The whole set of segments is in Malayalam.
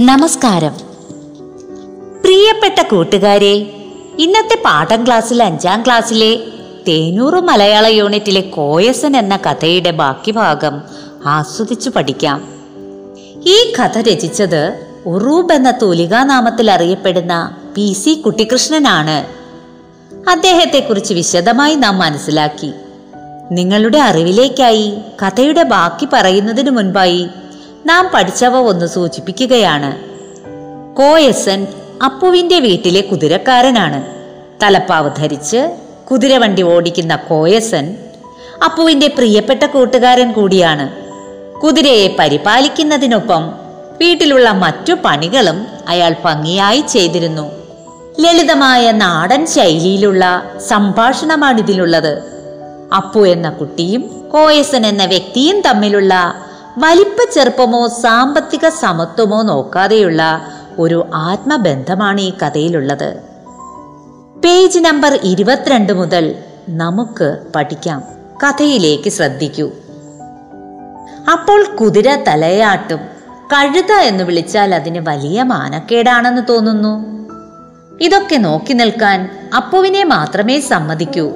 നമസ്കാരം. പ്രിയപ്പെട്ട കൂട്ടുകാരെ ഇന്നത്തെ പാഠം ക്ലാസ്സിൽ അഞ്ചാം ക്ലാസ്സിലെ തേനൂറ് മലയാള യൂണിറ്റിലെ കോയസൻ എന്ന കഥയുടെ ബാക്കി ഭാഗം ആസ്വദിച്ചു പഠിക്കാം. ഈ കഥ രചിച്ചത് ഉറൂബ് എന്ന തൂലികാനാമത്തിൽ അറിയപ്പെടുന്ന പി സി കുട്ടിക്കൃഷ്ണനാണ് അദ്ദേഹത്തെക്കുറിച്ച് വിശദമായി നാം മനസ്സിലാക്കി. നിങ്ങളുടെ അറിവിലേക്കായി കഥയുടെ ബാക്കി പറയുന്നതിനു മുൻപായി നാം പഠിച്ചവ ഒന്ന് സൂചിപ്പിക്കുകയാണ്. കോയസൻ അപ്പുവിന്റെ വീട്ടിലെ കുതിരക്കാരനാണ്. തലപ്പാവ് ധരിച്ച് കുതിരവണ്ടി ഓടിക്കുന്ന കോയസൻ അപ്പുവിന്റെ പ്രിയപ്പെട്ട കൂട്ടുകാരൻ കൂടിയാണ്. കുതിരയെ പരിപാലിക്കുന്നതിനൊപ്പം വീട്ടിലുള്ള മറ്റു പണികളും അയാൾ ഭംഗിയായി ചെയ്തിരുന്നു. ലളിതമായ നാടൻ ശൈലിയിലുള്ള സംഭാഷണമാണിതിലുള്ളത്. അപ്പു എന്ന കുട്ടിയും കോയസൻ എന്ന വ്യക്തിയും തമ്മിലുള്ള വലിപ്പ ചെറുപ്പമോ സാമ്പത്തിക സമത്വമോ നോക്കാതെയുള്ള ഒരു ആത്മബന്ധമാണ് ഈ കഥയിലുള്ളത്. പേജ് നമ്പർ ഇരുപത്തിരണ്ട് മുതൽ നമുക്ക് പഠിക്കാം. കഥയിലേക്ക് ശ്രദ്ധിക്കൂ. അപ്പോൾ കുതിര തലയാട്ടും കഴുത എന്ന് വിളിച്ചാൽ അതിന് വലിയ മാനക്കേടാണെന്ന് തോന്നുന്നു. ഇതൊക്കെ നോക്കി നിൽക്കാൻ അപ്പുവിനെ മാത്രമേ സമ്മതിക്കൂ.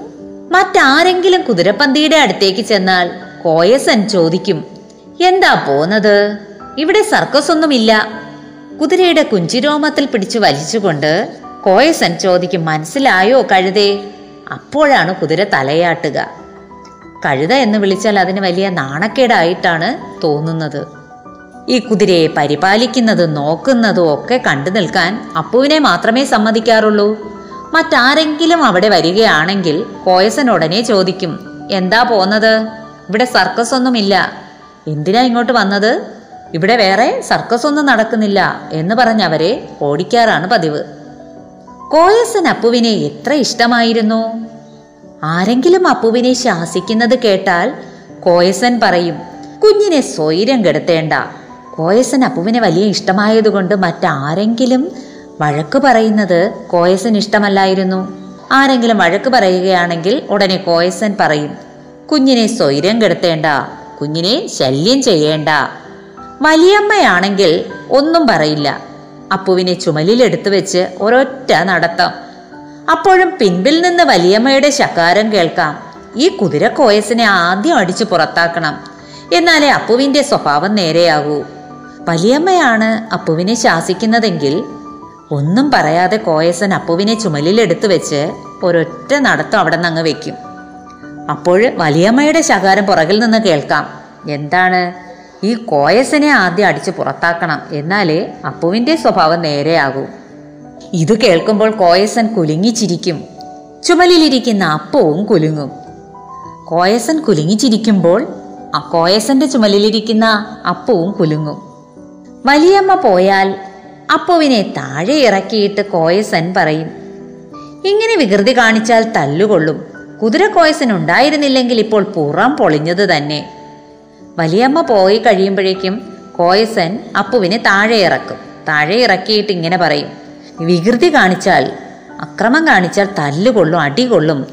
മറ്റാരെങ്കിലും കുതിരപ്പന്തിയുടെ അടുത്തേക്ക് ചെന്നാൽ കോയസൻ ചോദിക്കും എന്താ പോന്നത്? ഇവിടെ സർക്കസ് ഒന്നുമില്ല. കുതിരയുടെ കുഞ്ചിരോമത്തിൽ പിടിച്ചു വലിച്ചുകൊണ്ട് കോയസൻ ചോദിക്കും മനസ്സിലായോ കഴുതേ? അപ്പോഴാണ് കുതിര തലയാട്ടുക. കഴുത എന്ന് വിളിച്ചാൽ അതിന് വലിയ നാണക്കേടായിട്ടാണ് തോന്നുന്നത്. ഈ കുതിരയെ പരിപാലിക്കുന്നതും നോക്കുന്നതും ഒക്കെ കണ്ടു നിൽക്കാൻ അപ്പുവിനെ മാത്രമേ സമ്മതിക്കാറുള്ളൂ. മറ്റാരെങ്കിലും അവിടെ വരികയാണെങ്കിൽ കോയസൻ ഉടനെ ചോദിക്കും എന്താ പോന്നത്? ഇവിടെ സർക്കസ് ഒന്നുമില്ല. എന്തിനാ ഇങ്ങോട്ട് വന്നത്? ഇവിടെ വേറെ സർക്കസ് ഒന്നും നടക്കുന്നില്ല എന്ന് പറഞ്ഞ് അവരെ ഓടിക്കാറാണ് പതിവ്. കോയസൻ അപ്പുവിനെ എത്ര ഇഷ്ടമായിരുന്നു? ആരെങ്കിലും അപ്പുവിനെ ശാസിക്കുന്നത് കേട്ടാൽ കോയസൻ പറയും കുഞ്ഞിനെ സ്വൈര്യം കെടുത്തേണ്ട. കോയസൻ അപ്പുവിനെ വലിയ ഇഷ്ടമായതുകൊണ്ട് മറ്റാരെങ്കിലും വഴക്ക് പറയുന്നത് കോയസൻ ഇഷ്ടമല്ലായിരുന്നു. ആരെങ്കിലും വഴക്ക് പറയുകയാണെങ്കിൽ ഉടനെ കോയസൻ പറയും കുഞ്ഞിനെ സ്വൈര്യം കെടുത്തേണ്ട. കുഞ്ഞിനെ ശല്യം ചെയ്യേണ്ട. വലിയമ്മയാണെങ്കിൽ ഒന്നും പറയില്ല. അപ്പുവിനെ ചുമലിലെടുത്തു വെച്ച് ഒരൊറ്റ നടത്തം. അപ്പോഴും പിൻപിൽ നിന്ന് വലിയമ്മയുടെ ശകാരം കേൾക്കാം. ഈ കുതിര കോയസിനെ ആദ്യം അടിച്ചു പുറത്താക്കണം. എന്നാലേ അപ്പുവിന്റെ സ്വഭാവം നേരെയാകൂ. വലിയമ്മയാണ് അപ്പുവിനെ ശാസിക്കുന്നതെങ്കിൽ ഒന്നും പറയാതെ കോയസൻ അപ്പുവിനെ ചുമലിലെടുത്തു വെച്ച് ഒരൊറ്റ നടത്തം അവിടെ നിന്ന് അങ്ങ് വെക്കും. അപ്പോൾ വലിയമ്മയുടെ ശകാരം പുറകിൽ നിന്ന് കേൾക്കാം. എന്താണ്? ഈ കോയസിനെ ആദ്യം അടിച്ച് പുറത്താക്കണം. എന്നാലേ അപ്പുവിന്റെ സ്വഭാവം നേരെയാകൂ. ഇത് കേൾക്കുമ്പോൾ കോയസൻ കുലുങ്ങിച്ചിരിക്കും. ചുമലിലിരിക്കുന്ന അപ്പവും കുലുങ്ങും. കോയസൻ കുലുങ്ങിച്ചിരിക്കുമ്പോൾ കോയസന്റെ ചുമലിലിരിക്കുന്ന അപ്പവും കുലുങ്ങും. വലിയമ്മ പോയാൽ അപ്പുവിനെ താഴെ ഇറക്കിയിട്ട് കോയസൻ പറയും ഇങ്ങനെ വികൃതി കാണിച്ചാൽ തല്ലുകൊള്ളും. കുതിര കോയസൻ ഉണ്ടായിരുന്നില്ലെങ്കിൽ ഇപ്പോൾ പുറം പൊളിഞ്ഞത് തന്നെ. വലിയമ്മ പോയി കഴിയുമ്പോഴേക്കും കോയസൻ അപ്പുവിനെ താഴെ ഇറക്കും. താഴെ ഇറക്കിയിട്ട് ഇങ്ങനെ പറയും വികൃതി കാണിച്ചാൽ അക്രമം കാണിച്ചാൽ തല്ലുകൊള്ളും അടികൊള്ളും.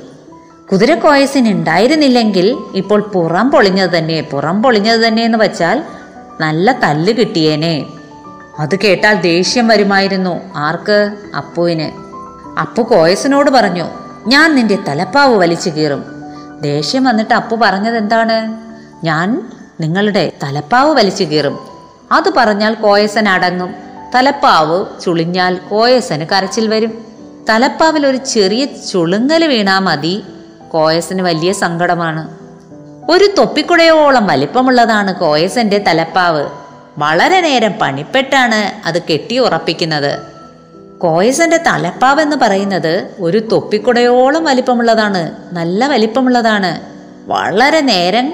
കോയസൻ ഉണ്ടായിരുന്നില്ലെങ്കിൽ ഇപ്പോൾ പുറം പൊളിഞ്ഞത് തന്നെ പുറം പൊളിഞ്ഞത് തന്നെ എന്ന് വച്ചാൽ നല്ല തല്ല് കിട്ടിയേനെ. അത് കേട്ടാൽ ദേഷ്യം വരുമായിരുന്നു ആർക്ക്? അപ്പുവിന്. അപ്പു കോയസിനോട് പറഞ്ഞു ഞാൻ നിന്റെ തലപ്പാവ് വലിച്ചു കീറും. ദേഷ്യം വന്നിട്ട് അപ്പു പറഞ്ഞത് എന്താണ്? ഞാൻ നിങ്ങളുടെ തലപ്പാവ് വലിച്ചു കീറും. അത് പറഞ്ഞാൽ കോയസൻ അടങ്ങും. തലപ്പാവ് ചുളിഞ്ഞാൽ കോയസന് കരച്ചിൽ വരും. തലപ്പാവിൽ ഒരു ചെറിയ ചുളുങ്ങൽ വീണാ മതി. കോയസന് വലിയ സങ്കടമാണ്. ഒരു തൊപ്പിക്കുടയോളം വലിപ്പമുള്ളതാണ് കോയസന്റെ തലപ്പാവ്. വളരെ നേരം പണിപ്പെട്ടാണ് അത് കെട്ടി ഉറപ്പിക്കുന്നത്. കോയസന്റെ തലപ്പാവ് എന്ന് പറയുന്നത് ഒരു തൊപ്പിക്കുടയോളം വലിപ്പമുള്ളതാണ് നല്ല വലിപ്പമുള്ളതാണ്. വളരെ നേരം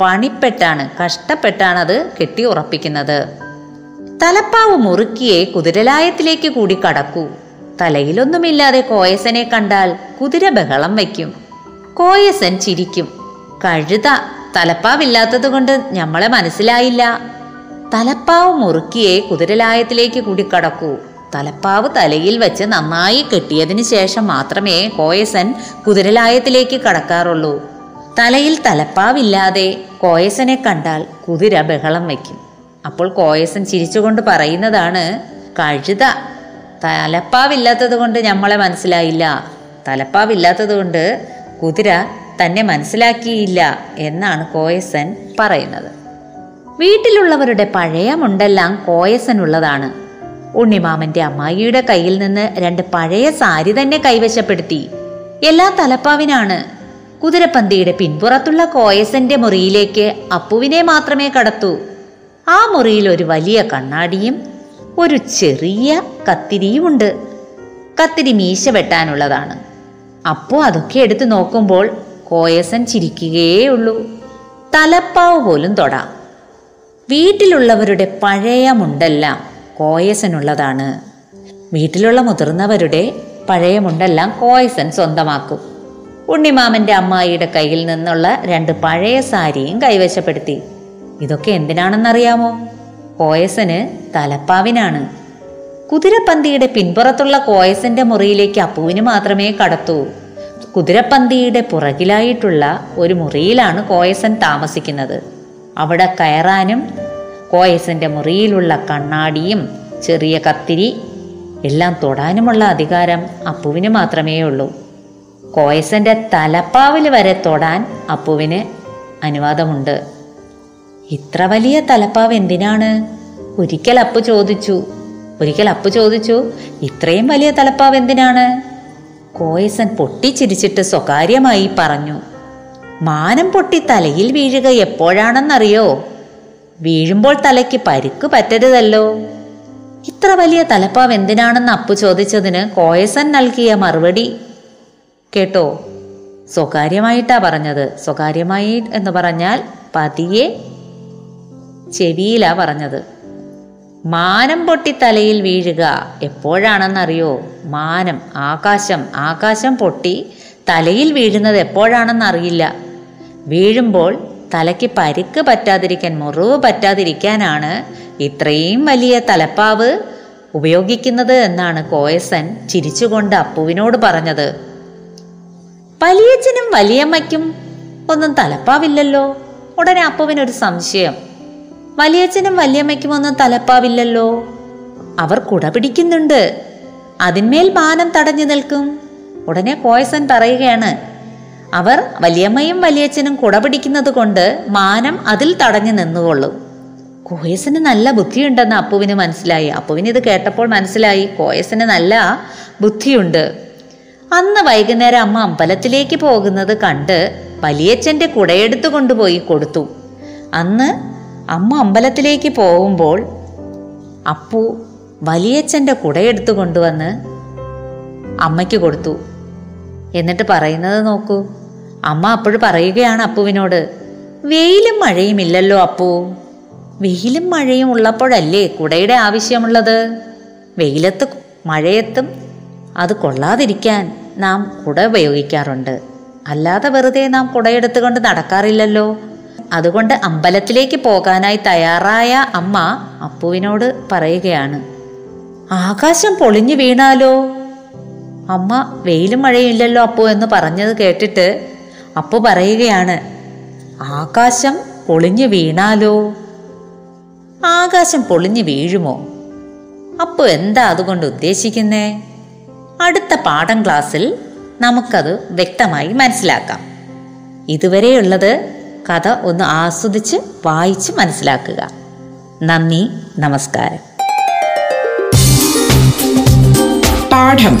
പണിപ്പെട്ടാണ് കഷ്ടപ്പെട്ടാണ് അത് കെട്ടി ഉറപ്പിക്കുന്നത്. തലപ്പാവ് മുറുക്കിയെ കുതിരലായത്തിലേക്ക് കൂടി കടക്കൂ. തലയിലൊന്നുമില്ലാതെ കോയസനെ കണ്ടാൽ കുതിര ബഹളം വയ്ക്കും. കോയസൻ ചിരിക്കും. കഴുത തലപ്പാവില്ലാത്തത് കൊണ്ട് ഞമ്മളെ മനസ്സിലായില്ല. തലപ്പാവ് മുറുക്കിയെ കുതിരലായത്തിലേക്ക് കൂടി കടക്കൂ. തലപ്പാവ് തലയിൽ വെച്ച് നന്നായി കെട്ടിയതിന് ശേഷം മാത്രമേ കോയസൻ കുതിരലായത്തിലേക്ക് കടക്കാറുള്ളൂ. തലയിൽ തലപ്പാവില്ലാതെ കോയസനെ കണ്ടാൽ കുതിര ബഹളം വയ്ക്കും. അപ്പോൾ കോയസൻ ചിരിച്ചുകൊണ്ട് പറയുന്നതാണ് കഴുത തലപ്പാവില്ലാത്തത് കൊണ്ട് നമ്മളെ മനസ്സിലായില്ല. തലപ്പാവില്ലാത്തത് കൊണ്ട് കുതിര തന്നെ മനസ്സിലാക്കിയില്ല എന്നാണ് കോയസൻ പറയുന്നത്. വീട്ടിലുള്ളവരുടെ പഴയ മുണ്ടെല്ലാം കോയസനുള്ളതാണ്. ഉണ്ണിമാമന്റെ അമ്മായിയുടെ കയ്യിൽ നിന്ന് രണ്ട് പഴയ സാരി തന്നെ കൈവശപ്പെടുത്തി. എല്ലാ തലപ്പാവിനാണ്. കുതിരപ്പന്തിയുടെ പിൻപുറത്തുള്ള കോയസന്റെ മുറിയിലേക്ക് അപ്പുവിനെ മാത്രമേ കടത്തൂ. ആ മുറിയിൽ ഒരു വലിയ കണ്ണാടിയും ഒരു ചെറിയ കത്തിരിയുമുണ്ട്. കത്തിരി മീശ വെട്ടാനുള്ളതാണ്. അപ്പോ അതൊക്കെ എടുത്തു നോക്കുമ്പോൾ കോയസൻ ചിരിക്കുകയേ ഉള്ളൂ തലപ്പാവ് പോലും തൊടാം. വീട്ടിലുള്ളവരുടെ പഴയ മുണ്ടെല്ലാം കോയസനുള്ളതാണ്. വീട്ടിലുള്ള മുതിർന്നവരുടെ പഴയ മുണ്ടെല്ലാം കോയസൻ സ്വന്തമാക്കും. ഉണ്ണിമാമന്റെ അമ്മായിയുടെ കയ്യിൽ നിന്നുള്ള രണ്ട് പഴയ സാരിയും കൈവശപ്പെടുത്തി. ഇതൊക്കെ എന്തിനാണെന്നറിയാമോ? കോയസന് തലപ്പാവിനാണ്. കുതിരപ്പന്തിയുടെ പിൻപുറത്തുള്ള കോയസന്റെ മുറിയിലേക്ക് അപ്പുവിന് മാത്രമേ കടത്തൂ. കുതിരപ്പന്തിയുടെ പുറകിലായിട്ടുള്ള ഒരു മുറിയിലാണ് കോയസൻ താമസിക്കുന്നത്. അവിടെ കയറാനും കോയസന്റെ മുറിയിലുള്ള കണ്ണാടിയും ചെറിയ കത്തിരി എല്ലാം തൊടാനുമുള്ള അധികാരം അപ്പുവിന് മാത്രമേ ഉള്ളൂ കോയസന്റെ തലപ്പാവിൽ വരെ തൊടാൻ അപ്പുവിന് അനുവാദമുണ്ട്. ഇത്ര വലിയ തലപ്പാവ് എന്തിനാണ്? ഒരിക്കൽ അപ്പു ചോദിച്ചു. ഒരിക്കൽ അപ്പു ചോദിച്ചു ഇത്രയും വലിയ തലപ്പാവ് എന്തിനാണ്? കോയസൻ പൊട്ടിച്ചിരിച്ചിട്ട് സ്വകാര്യമായി പറഞ്ഞു മാനം പൊട്ടി തലയിൽ വീഴുക എപ്പോഴാണെന്നറിയോ? വീഴുമ്പോൾ തലയ്ക്ക് പരിക്ക് പറ്റരുതല്ലോ. ഇത്ര വലിയ തലപ്പാവ് എന്തിനാണെന്ന് അപ്പു ചോദിച്ചതിന് കോയസൻ നൽകിയ മറുപടി. കേട്ടോ സ്വകാര്യമായിട്ടാ പറഞ്ഞത്. സ്വകാര്യമായി എന്ന് പറഞ്ഞാൽ പതിയെ ചെവിയിലാ പറഞ്ഞത്. മാനം പൊട്ടി തലയിൽ വീഴുക എപ്പോഴാണെന്നറിയോ? മാനം ആകാശം ആകാശം പൊട്ടി തലയിൽ വീഴുന്നത് എപ്പോഴാണെന്നറിയില്ല. വീഴുമ്പോൾ തലയ്ക്ക് പരിക്ക് പറ്റാതിരിക്കാൻ മുറിവ് പറ്റാതിരിക്കാനാണ് ഇത്രയും വലിയ തലപ്പാവ് ഉപയോഗിക്കുന്നത് എന്നാണ് കോയസൻ ചിരിച്ചുകൊണ്ട് അപ്പുവിനോട് പറഞ്ഞത്. വലിയച്ഛനും വലിയമ്മയ്ക്കും ഒന്നും തലപ്പാവില്ലല്ലോ? ഉടനെ അപ്പുവിനൊരു സംശയം. വലിയച്ഛനും വലിയമ്മയ്ക്കും ഒന്നും തലപ്പാവില്ലല്ലോ? അവർ കുട പിടിക്കുന്നുണ്ട്. അതിന്മേൽ മാനം തടഞ്ഞു നിൽക്കും. ഉടനെ കോയസൻ പറയുകയാണ്. അവർ വലിയമ്മയും വലിയച്ഛനും കുട പിടിക്കുന്നത് കൊണ്ട് മാനം അതിൽ തടഞ്ഞു നിന്നുകൊള്ളും. കോയസിന് നല്ല ബുദ്ധിയുണ്ടെന്ന് അപ്പുവിന് മനസ്സിലായി. അപ്പുവിന് ഇത് കേട്ടപ്പോൾ മനസ്സിലായി. കോയസിന് നല്ല ബുദ്ധിയുണ്ട്. അന്ന് വൈകുന്നേരം അമ്മ അമ്പലത്തിലേക്ക് പോകുന്നത് കണ്ട് വലിയച്ഛന്റെ കുടയെടുത്തു കൊണ്ടുപോയി കൊടുത്തു. അന്ന് അമ്മ അമ്പലത്തിലേക്ക് പോകുമ്പോൾ അപ്പു വലിയച്ഛന്റെ കുടയെടുത്തു കൊണ്ടുവന്ന് അമ്മയ്ക്ക് കൊടുത്തു. എന്നിട്ട് പറയുന്നത് നോക്കൂ. അമ്മ അപ്പോഴും പറയുകയാണ് അപ്പുവിനോട് വെയിലും മഴയും ഇല്ലല്ലോ അപ്പു. വെയിലും മഴയും ഉള്ളപ്പോഴല്ലേ കുടയുടെ ആവശ്യമുള്ളത്? വെയിലത്ത് മഴയത്തും. അത് കൊള്ളാതിരിക്കാൻ നാം കുട ഉപയോഗിക്കാറുണ്ട്. അല്ലാതെ വെറുതെ നാം കുടയെടുത്തുകൊണ്ട് നടക്കാറില്ലല്ലോ. അതുകൊണ്ട് അമ്പലത്തിലേക്ക് പോകാനായി തയ്യാറായ അമ്മ അപ്പുവിനോട് പറയുകയാണ് ആകാശം പൊളിഞ്ഞു വീണാലോ? അമ്മ വെയിലും മഴയും ഇല്ലല്ലോ അപ്പു എന്ന് പറഞ്ഞത് കേട്ടിട്ട് അപ്പു പറയുകയാണ് ആകാശം പൊളിഞ്ഞു വീണാലോ? ആകാശം പൊളിഞ്ഞു വീഴുമോ? അപ്പു എന്താ അതുകൊണ്ട് ഉദ്ദേശിക്കുന്നേ? അടുത്ത പാഠം ക്ലാസ്സിൽ നമുക്കത് വ്യക്തമായി മനസ്സിലാക്കാം. ഇതുവരെയുള്ളത് കഥ ഒന്ന് ആസ്വദിച്ച് വായിച്ച് മനസ്സിലാക്കുക. നന്ദി നമസ്കാരം. പാഠം.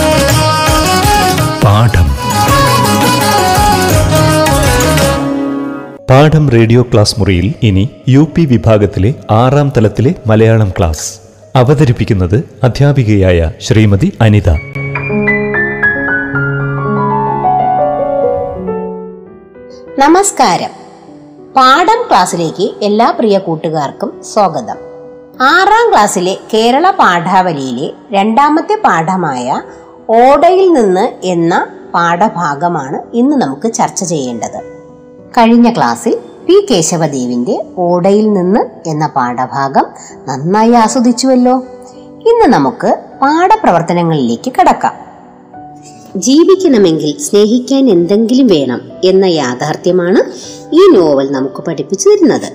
പാഠം റേഡിയോ ക്ലാസ് മുറിയിൽ ഇനി യു പി വിഭാഗത്തിലെ ആറാം തലത്തിലെ മലയാളം ക്ലാസ്. അവതരിപ്പിക്കുന്നത് അധ്യാപികയായ ശ്രീമതി അനിത. നമസ്കാരം. പാഠം ക്ലാസ്സിലേക്ക് എല്ലാ പ്രിയ കൂട്ടുകാർക്കും സ്വാഗതം. ആറാം ക്ലാസ്സിലെ കേരള പാഠാവലിയിലെ രണ്ടാമത്തെ പാഠമായ ഓടയിൽ നിന്ന് എന്ന പാഠഭാഗമാണ് ഇന്ന് നമുക്ക് ചർച്ച ചെയ്യേണ്ടത്. കഴിഞ്ഞ ക്ലാസ്സിൽ പി കേശവദേവിന്റെ ഓടയിൽ നിന്ന് എന്ന പാഠഭാഗം നന്നായി ആസ്വദിച്ചുവല്ലോ. ഇന്ന് നമുക്ക് പാഠപ്രവർത്തനങ്ങളിലേക്ക് കടക്കാം. ജീവിക്കണമെങ്കിൽ സ്നേഹിക്കാൻ എന്തെങ്കിലും വേണം എന്ന യാഥാർത്ഥ്യമാണ് ഈ നോവൽ നമുക്ക് പഠിപ്പിച്ചു തരുന്നത്.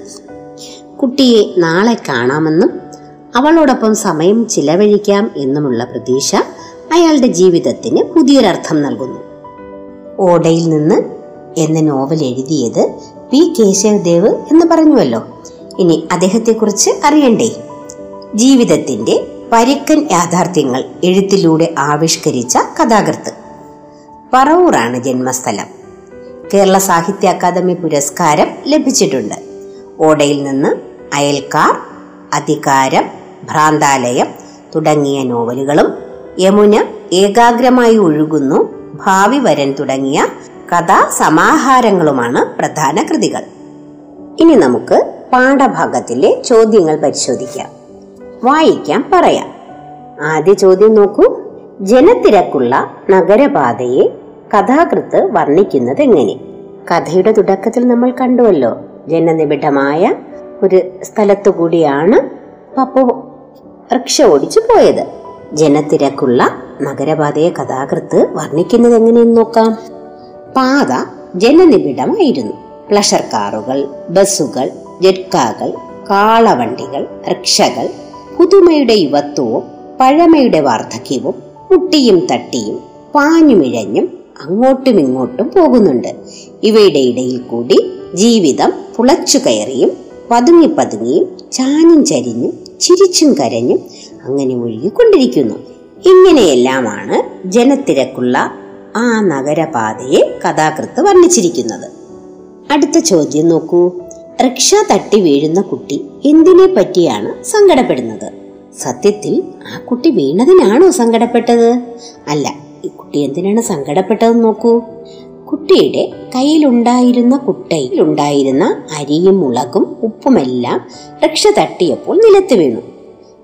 കുട്ടിയെ നാളെ കാണാമെന്നും അവളോടൊപ്പം സമയം ചിലവഴിക്കാം എന്നുമുള്ള പ്രതീക്ഷ അയാളുടെ ജീവിതത്തിന് പുതിയൊരർത്ഥം നൽകുന്നു. ഓടയിൽ നിന്ന് എന്ന നോവൽ എഴുതിയത് പി കേശവദേവ് എന്ന് പറഞ്ഞുവല്ലോ. ഇനി അദ്ദേഹത്തെക്കുറിച്ച് അറിയണ്ടേ? ജീവിതത്തിന്റെ പരുക്കൻ യാഥാർത്ഥ്യങ്ങൾ എഴുത്തിലൂടെ ആവിഷ്കരിച്ച കഥാകൃത്ത്. പറവൂറാണ് ജന്മസ്ഥലം. കേരള സാഹിത്യ അക്കാദമി പുരസ്കാരം ലഭിച്ചിട്ടുണ്ട്. ഓടയിൽ നിന്ന് അയൽക്കാർ അധികാരം ഭ്രാന്താലയം തുടങ്ങിയ നോവലുകളും യമുന ഏകാഗ്രമായി ഒഴുകുന്നു ഭാവി വരൻ തുടങ്ങിയ കഥാ സമാഹാരങ്ങളുമാണ് പ്രധാന കൃതികൾ. ഇനി നമുക്ക് പാഠഭാഗത്തിലെ ചോദ്യങ്ങൾ പരിശോധിക്കാം. വായിക്കാം പറയാം. ആദ്യ ചോദ്യം നോക്കൂ. ജനത്തിരക്കുള്ള നഗരപാതയെ കഥാകൃത്ത് വർണിക്കുന്നത് എങ്ങനെ? കഥയുടെ തുടക്കത്തിൽ നമ്മൾ കണ്ടുവല്ലോ. ജനനിബിഡമായ ഒരു സ്ഥലത്തു കൂടിയാണ് പപ്പു റിക്ഷ ഓടിച്ചു പോയത്. ജനത്തിരക്കുള്ള നഗരപാതയെ കഥാകൃത്ത് വർണിക്കുന്നത് എങ്ങനെയെന്ന് നോക്കാം. പാത ജനനിബിഡമായിരുന്നു. പ്ലഷർ കാറുകൾ ബസ്സുകൾ ജെറ്റ്കാകൾ കാളവണ്ടികൾ റിക്ഷകൾ പുതുമയുടെ യുവത്വവും പഴമയുടെ വാർദ്ധക്യവും മുട്ടിയും തട്ടിയും പാഞ്ഞുമിഴഞ്ഞും അങ്ങോട്ടും ഇങ്ങോട്ടും പോകുന്നുണ്ട്. ഇവയുടെ ഇടയിൽ കൂടി ജീവിതം പുളച്ചു കയറിയും പതുങ്ങി പതുങ്ങിയും ചാഞ്ഞും ചരിഞ്ഞും ചിരിച്ചും കരഞ്ഞും അങ്ങനെ ഒഴുകിക്കൊണ്ടിരിക്കുന്നു ഇങ്ങനെയെല്ലാമാണ് ജനത്തിരക്കുള്ള ആ നഗരപാതയെ കഥാകൃത്ത് വർണിച്ചിരിക്കുന്നത്. അടുത്ത ചോദ്യം നോക്കൂ. റിക്ഷ തട്ടി വീഴുന്ന കുട്ടി എന്തിനെ പറ്റിയാണ് സങ്കടപ്പെടുന്നത്? സത്യത്തിൽ ആ കുട്ടി വീണതിനാണോ സങ്കടപ്പെട്ടത്? അല്ല ഈ കുട്ടി എന്തിനാണ് സങ്കടപ്പെട്ടതെന്ന് നോക്കൂ. കുട്ടിയുടെ കയ്യിലുണ്ടായിരുന്ന കുട്ടയിലുണ്ടായിരുന്ന അരിയും മുളകും ഉപ്പുമെല്ലാം റിക്ഷ തട്ടിയപ്പോൾ നിലത്ത് വീണു.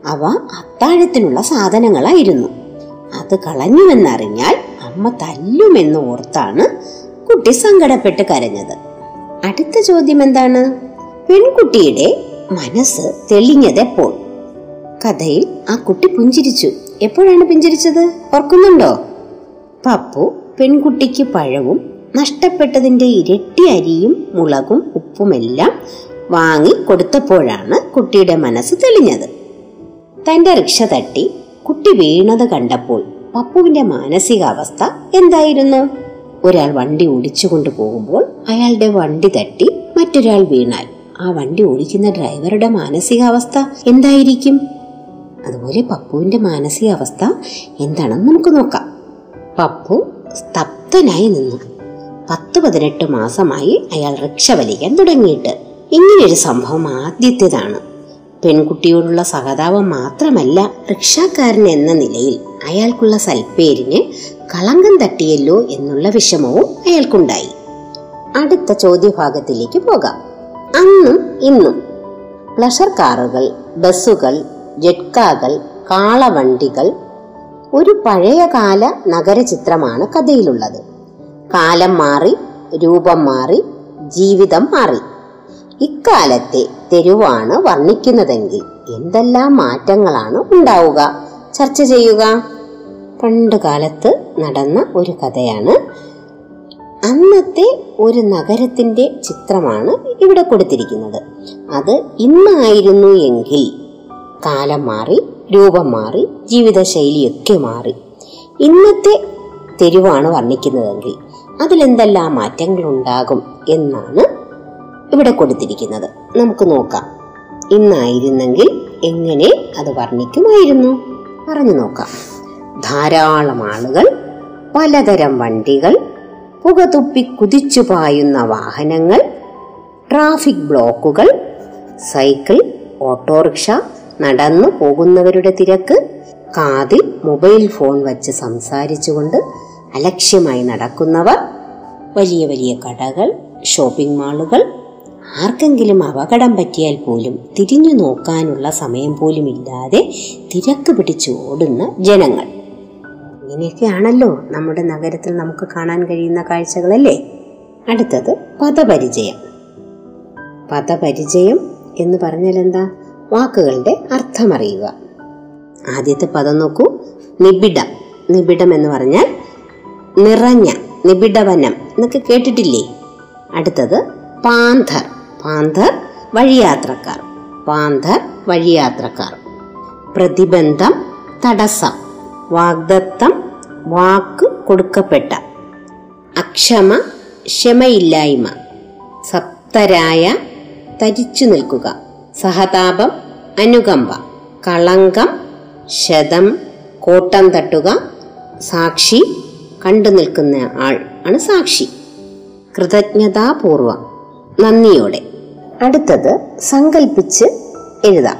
അവ അത്താഴത്തിനുള്ള സാധനങ്ങളായിരുന്നു. അത് കളഞ്ഞുവെന്നറിഞ്ഞാൽ അമ്മ തല്ലുമെന്ന് ഓർത്താണ് കുട്ടി സങ്കടപ്പെട്ട് കരഞ്ഞത്. അടുത്ത ചോദ്യം എന്താണ്? പെൺകുട്ടിയുടെ മനസ്സ് തെളിഞ്ഞതെപ്പോൾ? കഥയിൽ ആ കുട്ടി പുഞ്ചിരിച്ചു. എപ്പോഴാണ് പുഞ്ചിരിച്ചത്? ഓർക്കുന്നുണ്ടോ? പപ്പു പെൺകുട്ടിക്ക് പഴവും നഷ്ടപ്പെട്ടതിന്റെ ഇരട്ടി അരിയും മുളകും ഉപ്പുമെല്ലാം വാങ്ങി കൊടുത്തപ്പോഴാണ് കുട്ടിയുടെ മനസ്സ് തെളിഞ്ഞത്. തന്റെ റിക്ഷ തട്ടി കുട്ടി വീണത് കണ്ടപ്പോൾ പപ്പുവിന്റെ മാനസികാവസ്ഥ എന്തായിരുന്നു? ഒരാൾ വണ്ടി ഓടിച്ചുകൊണ്ട് പോകുമ്പോൾ അയാളുടെ വണ്ടി തട്ടി മറ്റൊരാൾ വീണാൽ ആ വണ്ടി ഓടിക്കുന്ന ഡ്രൈവറുടെ മാനസികാവസ്ഥ എന്തായിരിക്കും? അതുപോലെ പപ്പുവിന്റെ മാനസികാവസ്ഥ എന്താണെന്ന് നമുക്ക് നോക്കാം. പപ്പു സ്തബ്ധനായി നിന്നു. പത്ത് പതിനെട്ട് മാസമായി അയാൾ റിക്ഷ വലിക്കാൻ തുടങ്ങിയിട്ട്. ഇങ്ങനെയൊരു സംഭവം ആദ്യത്തേതാണ്. പെൺകുട്ടിയോടുള്ള സഹതാപം മാത്രമല്ല റിക്ഷാക്കാരൻ എന്ന നിലയിൽ അയാൾക്കുള്ള സൽപ്പേരിന് കളങ്കം തട്ടിയല്ലോ എന്നുള്ള വിഷമവും അയാൾക്കുണ്ടായി. അടുത്ത ചോദ്യഭാഗത്തിലേക്ക് പോകാം. അന്നും ഇന്നും പ്ലഷർ കാറുകൾ ബസ്സുകൾ ജെറ്റ്കാകൾ കാളവണ്ടികൾ ഒരു പഴയകാല നഗരചിത്രമാണ് കഥയിലുള്ളത്. കാലം മാറി രൂപം മാറി ജീവിതം മാറി. ഇക്കാലത്തെ തെരുവാണ് വർണിക്കുന്നതെങ്കിൽ എന്തെല്ലാം മാറ്റങ്ങളാണ് ഉണ്ടാവുക? ചർച്ച ചെയ്യുക. പണ്ട് കാലത്ത് നടന്ന ഒരു കഥയാണ്. അന്നത്തെ ഒരു നഗരത്തിന്റെ ചിത്രമാണ് ഇവിടെ കൊടുത്തിരിക്കുന്നത്. അത് ഇന്നായിരുന്നു എങ്കിൽ. കാലം മാറി രൂപം മാറി ജീവിതശൈലിയൊക്കെ മാറി. ഇന്നത്തെ തെരുവാണ് വർണിക്കുന്നതെങ്കിൽ. അതിലെന്തെല്ലാം മാറ്റങ്ങൾ ഉണ്ടാകും എന്നാണ് ഇവിടെ കൊടുത്തിരിക്കുന്നത്. നമുക്ക് നോക്കാം. ഇന്നായിരുന്നെങ്കിൽ എങ്ങനെ അത് വർണിക്കുമായിരുന്നു? പറഞ്ഞു നോക്കാം. ധാരാളം ആളുകൾ പലതരം വണ്ടികൾ പുകതുപ്പി കുതിച്ചു പായുന്ന വാഹനങ്ങൾ ട്രാഫിക് ബ്ലോക്കുകൾ സൈക്കിൾ ഓട്ടോറിക്ഷ നടന്നു പോകുന്നവരുടെ തിരക്ക് കാതിൽ മൊബൈൽ ഫോൺ വച്ച് സംസാരിച്ചുകൊണ്ട് അലക്ഷ്യമായി നടക്കുന്നവർ വലിയ വലിയ കടകൾ ഷോപ്പിംഗ് മാളുകൾ ആർക്കെങ്കിലും അപകടം പറ്റിയാൽ പോലും തിരിഞ്ഞു നോക്കാനുള്ള സമയം പോലും ഇല്ലാതെ തിരക്ക് പിടിച്ച് ഓടുന്ന ജനങ്ങൾ. ഇങ്ങനെയൊക്കെയാണല്ലോ നമ്മുടെ നഗരത്തിൽ നമുക്ക് കാണാൻ കഴിയുന്ന കാഴ്ചകളല്ലേ? അടുത്തത് പദപരിചയം. പദപരിചയം എന്ന് പറഞ്ഞാൽ എന്താ? വാക്കുകളുടെ അർത്ഥമറിയുക. ആദ്യത്തെ പദം നോക്കൂ. നിബിഡം. നിബിഡം എന്ന് പറഞ്ഞാൽ നിറഞ്ഞ നിബിഡവനം. എന്നൊക്കെ കേട്ടിട്ടില്ലേ? അടുത്തത് പാന്തർ പാന്ധർ വഴിയാത്രക്കാർ. പാന്ധർ വഴിയാത്രക്കാർ. പ്രതിബന്ധം തടസ്സം. വാഗ്ദത്തം വാക്ക് കൊടുക്കപ്പെട്ട. അക്ഷമ ക്ഷമയില്ലായ്മ. സപ്തരായ തരിച്ചു നിൽക്കുക. സഹതാപം അനുകമ്പ. കളങ്കം ശതം കോട്ടം തട്ടുക. സാക്ഷി കണ്ടു നിൽക്കുന്ന ആൾ ആണ് സാക്ഷി. കൃതജ്ഞതാപൂർവം. നന്ദിയോടെ. അടുത്തത് സങ്കൽപ്പിച്ച് എഴുതാം.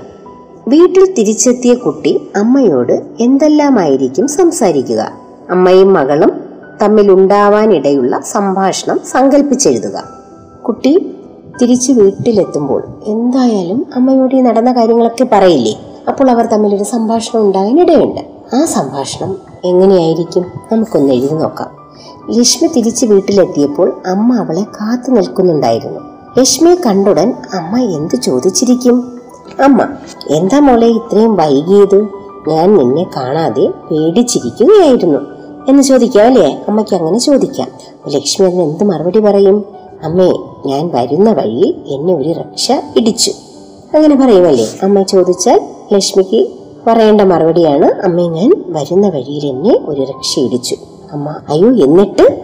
വീട്ടിൽ തിരിച്ചെത്തിയ കുട്ടി അമ്മയോട് എന്തെല്ലാമായിരിക്കും സംസാരിക്കുക? അമ്മയും മകളും തമ്മിൽ ഉണ്ടാവാനിടയുള്ള സംഭാഷണം സങ്കല്പിച്ചെഴുതുക കുട്ടി തിരിച്ച് വീട്ടിലെത്തുമ്പോൾ എന്തായാലും അമ്മയോട് ഈ നടന്ന കാര്യങ്ങളൊക്കെ പറയില്ലേ? അപ്പോൾ അവർ തമ്മിലൊരു സംഭാഷണം ഉണ്ടാകാൻ ഇടയുണ്ട് ആ സംഭാഷണം എങ്ങനെയായിരിക്കും? നമുക്കൊന്ന് എഴുതി നോക്കാം. ലക്ഷ്മി തിരിച്ച് വീട്ടിലെത്തിയപ്പോൾ അമ്മ അവളെ കാത്തു നിൽക്കുന്നുണ്ടായിരുന്നു. ലക്ഷ്മിയെ കണ്ടുടൻ അമ്മ എന്ത് ചോദിച്ചിരിക്കും? അമ്മ എന്താ മോളെ ഇത്രയും വൈകിയത്? ഞാൻ നിന്നെ കാണാതെ പേടിച്ചിരിക്കുകയായിരുന്നു. എന്ന് ചോദിക്കാം അല്ലേ? അമ്മയ്ക്ക് അങ്ങനെ ചോദിക്കാം. ലക്ഷ്മി അതിന് എന്ത് മറുപടി പറയും? അമ്മേ ഞാൻ വരുന്ന വഴിയിൽ എന്നെ ഒരു രക്ഷ ഇടിച്ചു അങ്ങനെ പറയുമല്ലേ അമ്മ ചോദിച്ചാൽ ലക്ഷ്മിക്ക് പറയേണ്ട മറുപടിയാണ് അമ്മേ ഞാൻ വരുന്ന വഴിയിൽ എന്നെ ഒരു രക്ഷ ഇടിച്ചു. അമ്മ. അയ്യോ എന്നിട്ട്?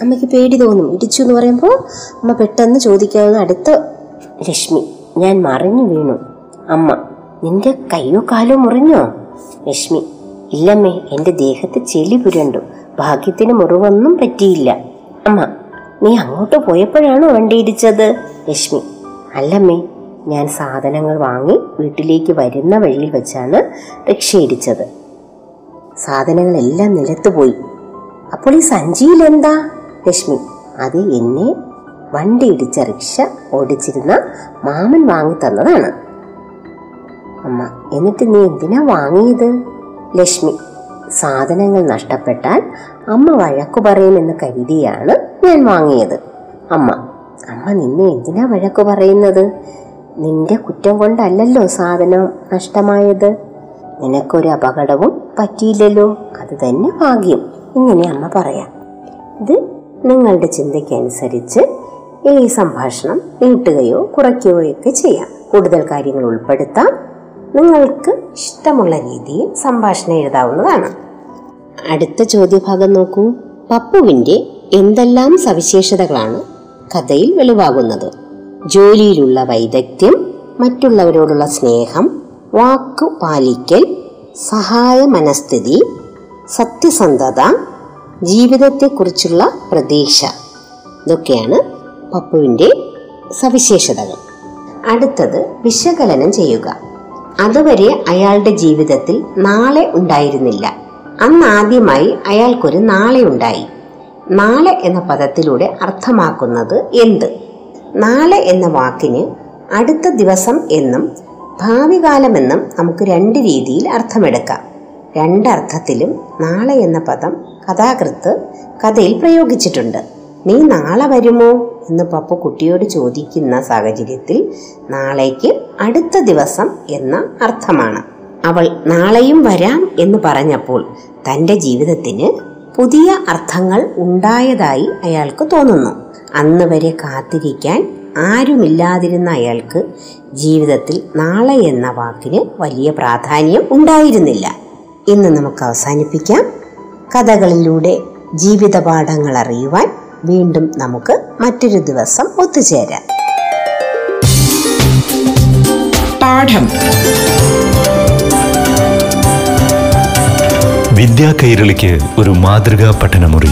അമ്മയ്ക്ക് പേടി തോന്നും. ഇടിച്ചു എന്ന് പറയുമ്പോൾ അമ്മ പെട്ടെന്ന് ചോദിക്കാവുന്ന അടുത്ത രശ്മി. ഞാൻ മറിഞ്ഞു വീണു. അമ്മ നിന്റെ കയ്യോ കാലോ മുറിഞ്ഞോ? രശ്മി ഇല്ലമ്മേ എന്റെ ദേഹത്ത് ചെളി പുരണ്ടു. ഭാഗ്യത്തിന് മുറിവൊന്നും പറ്റിയില്ല. അമ്മ നീ അങ്ങോട്ട് പോയപ്പോഴാണോ വണ്ടി ഇടിച്ചത്? അല്ലമ്മേ ഞാൻ സാധനങ്ങൾ വാങ്ങി വീട്ടിലേക്ക് വരുന്ന വഴിയിൽ വെച്ചാണ് രക്ഷയിടിച്ചത് സാധനങ്ങളെല്ലാം നിലത്ത് പോയി. അപ്പോൾ ഈ സഞ്ചിയിൽ എന്താ ലക്ഷ്മി അത് എന്നെ വണ്ടി ഇടിച്ച റിക്ഷ ഓടിച്ചിരുന്ന മാമൻ വാങ്ങി തന്നതാണ്. അമ്മ എന്നിട്ട് നീ എന്തിനാ വാങ്ങിയത്? ലക്ഷ്മി സാധനങ്ങൾ നഷ്ടപ്പെട്ടാൽ അമ്മ വഴക്കു പറയുമെന്ന് കരുതിയാണ് ഞാൻ വാങ്ങിയത്. അമ്മ അമ്മ നിന്നെ എന്തിനാ വഴക്കു പറയുന്നത്? നിന്റെ കുറ്റം കൊണ്ടല്ലല്ലോ സാധനം നഷ്ടമായത്. നിനക്കൊരു അപകടവും പറ്റിയില്ലല്ലോ. അത് തന്നെ ഭാഗ്യം. ഇങ്ങനെ അമ്മ പറയാം. ഇത് നിങ്ങളുടെ ചിന്തയ്ക്കനുസരിച്ച് ഈ സംഭാഷണം നീട്ടുകയോ കുറയ്ക്കുകയോ ഒക്കെ ചെയ്യാം. കൂടുതൽ കാര്യങ്ങൾ ഉൾപ്പെടുത്താം. നിങ്ങൾക്ക് ഇഷ്ടമുള്ള രീതിയിൽ സംഭാഷണം എഴുതാവുന്നതാണ്. അടുത്ത ചോദ്യഭാഗം നോക്കൂ. പപ്പുവിന്റെ എന്തെല്ലാം സവിശേഷതകളാണ് കഥയിൽ വെളിവാകുന്നത്? ജോലിയിലുള്ള വൈദഗ്ധ്യം മറ്റുള്ളവരോടുള്ള സ്നേഹം വാക്കു പാലിക്കൽ സഹായ മനസ്ഥിതി സത്യസന്ധത ജീവിതത്തെക്കുറിച്ചുള്ള പ്രതീക്ഷ. ഇതൊക്കെയാണ് പപ്പുവിന്റെ സവിശേഷതകൾ. അടുത്തത് വിശകലനം ചെയ്യുക. അതുവരെ അയാളുടെ ജീവിതത്തിൽ നാളെ ഉണ്ടായിരുന്നില്ല. അന്ന് ആദ്യമായി അയാൾക്കൊരു നാളെ ഉണ്ടായി. നാളെ എന്ന പദത്തിലൂടെ അർത്ഥമാക്കുന്നത് എന്ത്? നാളെ എന്ന വാക്കിന് അടുത്ത ദിവസം എന്നും ഭാവി കാലമെന്നും നമുക്ക് രണ്ട് രീതിയിൽ അർത്ഥമെടുക്കാം. രണ്ടർത്ഥത്തിലും നാളെ എന്ന പദം കഥാകൃത്ത് കഥയിൽ പ്രയോഗിച്ചിട്ടുണ്ട്. നീ നാളെ വരുമോ? എന്ന് പപ്പ കുട്ടിയോട് ചോദിക്കുന്ന സാഹചര്യത്തിൽ നാളേക്ക് അടുത്ത ദിവസം എന്ന അർത്ഥമാണ്. അവൾ നാളെയും വരാം എന്ന് പറഞ്ഞപ്പോൾ തന്റെ ജീവിതത്തിന് പുതിയ അർത്ഥങ്ങൾ ഉണ്ടായതായി അയാൾക്ക് തോന്നുന്നു. അന്ന് വരെ കാത്തിരിക്കാൻ ആരുമില്ലാതിരുന്ന അയാൾക്ക് ജീവിതത്തിൽ നാളെ എന്ന വാക്കിന് വലിയ പ്രാധാന്യം ഉണ്ടായിരുന്നില്ല. ഇന്ന് നമുക്ക് അവസാനിപ്പിക്കാം. കഥകളിലൂടെ ജീവിതപാഠങ്ങൾ അറിയുവാൻ വീണ്ടും നമുക്ക് മറ്റൊരു ദിവസം ഒത്തുചേരാം. പാഠം. വിദ്യാ കൈരളിക്ക് ഒരു മാതൃകാ പഠനമുറി.